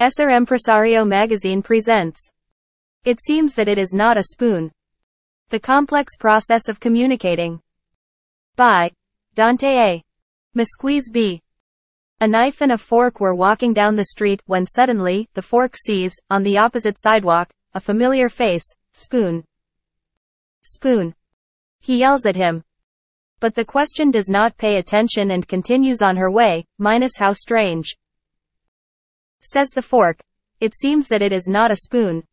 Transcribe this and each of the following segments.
Ser Empresario magazine presents. It seems that it is not a spoon. The complex process of communicating. By Dante A. Múzquiz B. A knife and a fork were walking down the street when suddenly the fork sees, on the opposite sidewalk, a familiar face, Spoon. Spoon. He yells at him. But the question does not pay attention and continues on her way, minus how strange. Says the fork. It seems that it is not a spoon.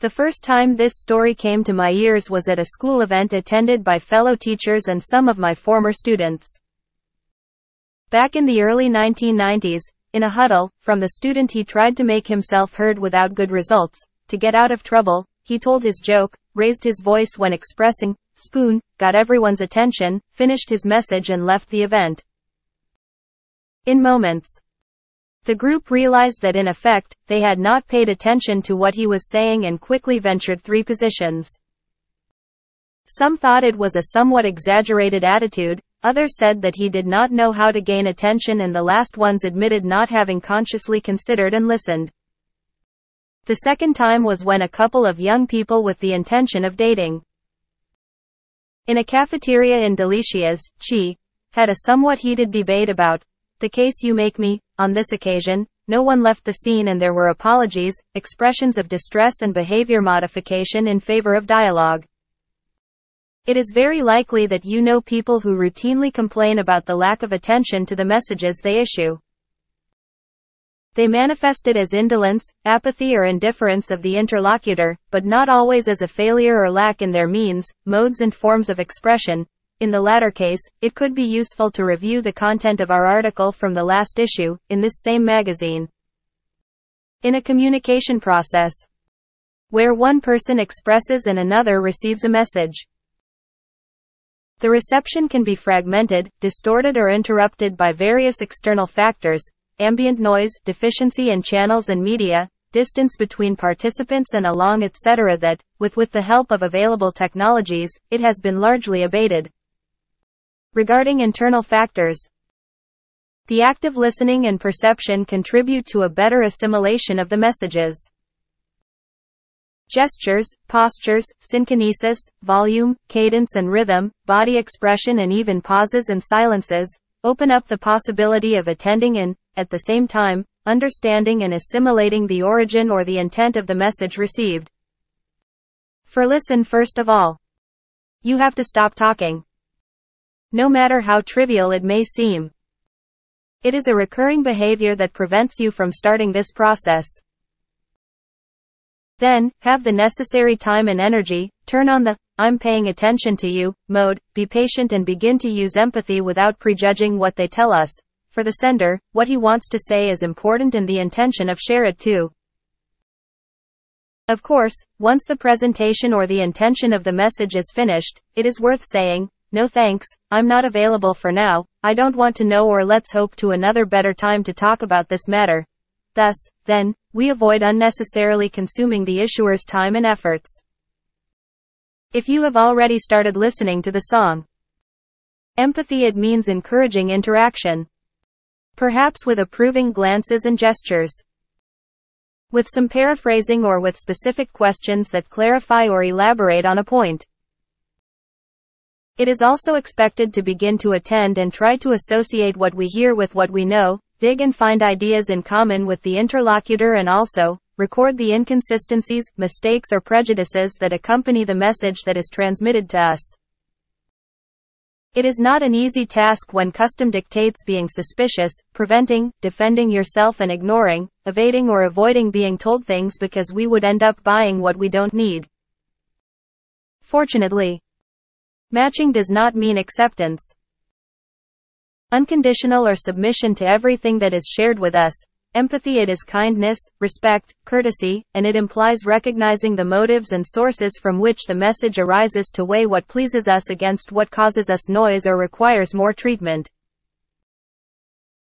The first time this story came to my ears was at a school event attended by fellow teachers and some of my former students. Back in the early 1990s, in a huddle, from the student he tried to make himself heard without good results. To get out of trouble, he told his joke, raised his voice when expressing, spoon, got everyone's attention, finished his message and left the event. In moments, the group realized that in effect, they had not paid attention to what he was saying and quickly ventured three positions. Some thought it was a somewhat exaggerated attitude, others said that he did not know how to gain attention and the last ones admitted not having consciously considered and listened. The second time was when a couple of young people with the intention of dating. In a cafeteria in Delicias, Chi, had a somewhat heated debate about, the case you make me, on this occasion, no one left the scene and there were apologies, expressions of distress and behavior modification in favor of dialogue. It is very likely that you know people who routinely complain about the lack of attention to the messages they issue. They manifest it as indolence, apathy or indifference of the interlocutor, but not always as a failure or lack in their means, modes and forms of expression, in the latter case, it could be useful to review the content of our article from the last issue, in this same magazine. In a communication process, where one person expresses and another receives a message, the reception can be fragmented, distorted or interrupted by various external factors, ambient noise, deficiency in channels and media, distance between participants and along etc. that, with with the help of available technologies, it has been largely abated. Regarding internal factors, the active listening and perception contribute to a better assimilation of the messages. Gestures, postures, synkinesis, volume, cadence and rhythm, body expression and even pauses and silences, open up the possibility of attending and, at the same time, understanding and assimilating the origin or the intent of the message received. For listen first of all. You have to stop talking no matter how trivial it may seem. It is a recurring behavior that prevents you from starting this process. Then, have the necessary time and energy, turn on the, I'm paying attention to you, mode, be patient and begin to use empathy without prejudging what they tell us. For the sender, what he wants to say is important and the intention of share it too. Of course, once the presentation or the intention of the message is finished, it is worth saying, no thanks, I'm not available for now, I don't want to know or let's hope to another better time to talk about this matter. Thus, then, we avoid unnecessarily consuming the issuer's time and efforts. If you have already started listening to the song, empathy it means encouraging interaction. Perhaps with approving glances and gestures. With some paraphrasing or with specific questions that clarify or elaborate on a point. It is also expected to begin to attend and try to associate what we hear with what we know, dig and find ideas in common with the interlocutor and also, record the inconsistencies, mistakes or prejudices that accompany the message that is transmitted to us. It is not an easy task when custom dictates being suspicious, preventing, defending yourself and ignoring, evading or avoiding being told things because we would end up buying what we don't need. Fortunately, Matching does not mean acceptance. Unconditional or submission to everything that is shared with us. Empathy it is kindness, respect, courtesy, and it implies recognizing the motives and sources from which the message arises to weigh what pleases us against what causes us noise or requires more treatment.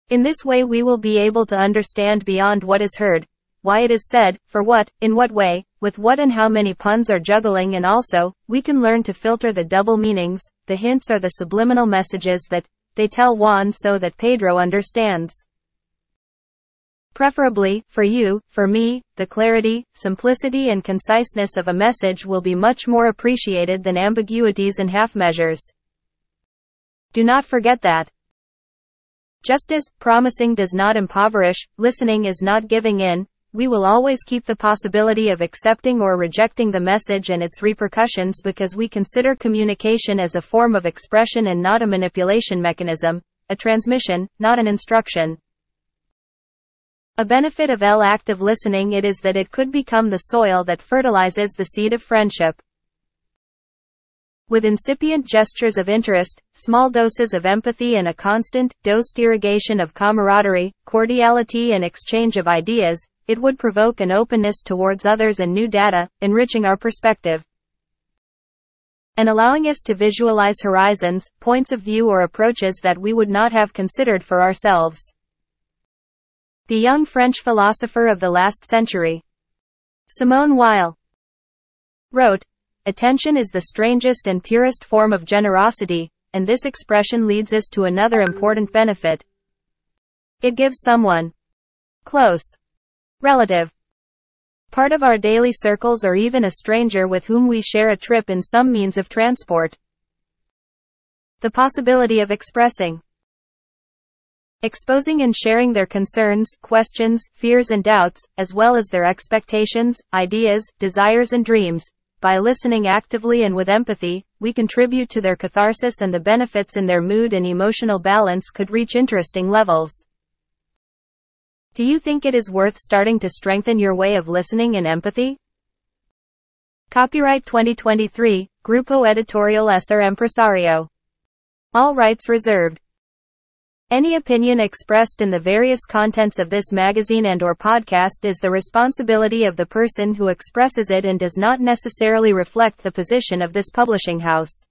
In this way we will be able to understand beyond what is heard, why it is said, for what, in what way, with what and how many puns are juggling and also, we can learn to filter the double meanings, the hints or the subliminal messages that they tell Juan so that Pedro understands. Preferably, for you, for me, the clarity, simplicity and conciseness of a message will be much more appreciated than ambiguities and half measures. Do not forget that. Just as promising does not impoverish, listening is not giving in, we will always keep the possibility of accepting or rejecting the message and its repercussions because we consider communication as a form of expression and not a manipulation mechanism, a transmission, not an instruction. A benefit of L active listening it is that it could become the soil that fertilizes the seed of friendship. With incipient gestures of interest, small doses of empathy and a constant, dosed irrigation of camaraderie, cordiality and exchange of ideas, it would provoke an openness towards others and new data, enriching our perspective. And allowing us to visualize horizons, points of view or approaches that we would not have considered for ourselves. The young French philosopher of the last century, Simone Weil, wrote, Attention is the strangest and purest form of generosity, and this expression leads us to another important benefit. It gives someone close, relative, part of our daily circles or even a stranger with whom we share a trip in some means of transport. The possibility of expressing exposing and sharing their concerns, questions, fears and doubts, as well as their expectations, ideas, desires and dreams. By listening actively and with empathy, we contribute to their catharsis and the benefits in their mood and emotional balance could reach interesting levels. Do you think it is worth starting to strengthen your way of listening and empathy? Copyright 2023, Grupo Editorial Ser Empresario. All rights reserved. Any opinion expressed in the various contents of this magazine and or podcast is the responsibility of the person who expresses it and does not necessarily reflect the position of this publishing house.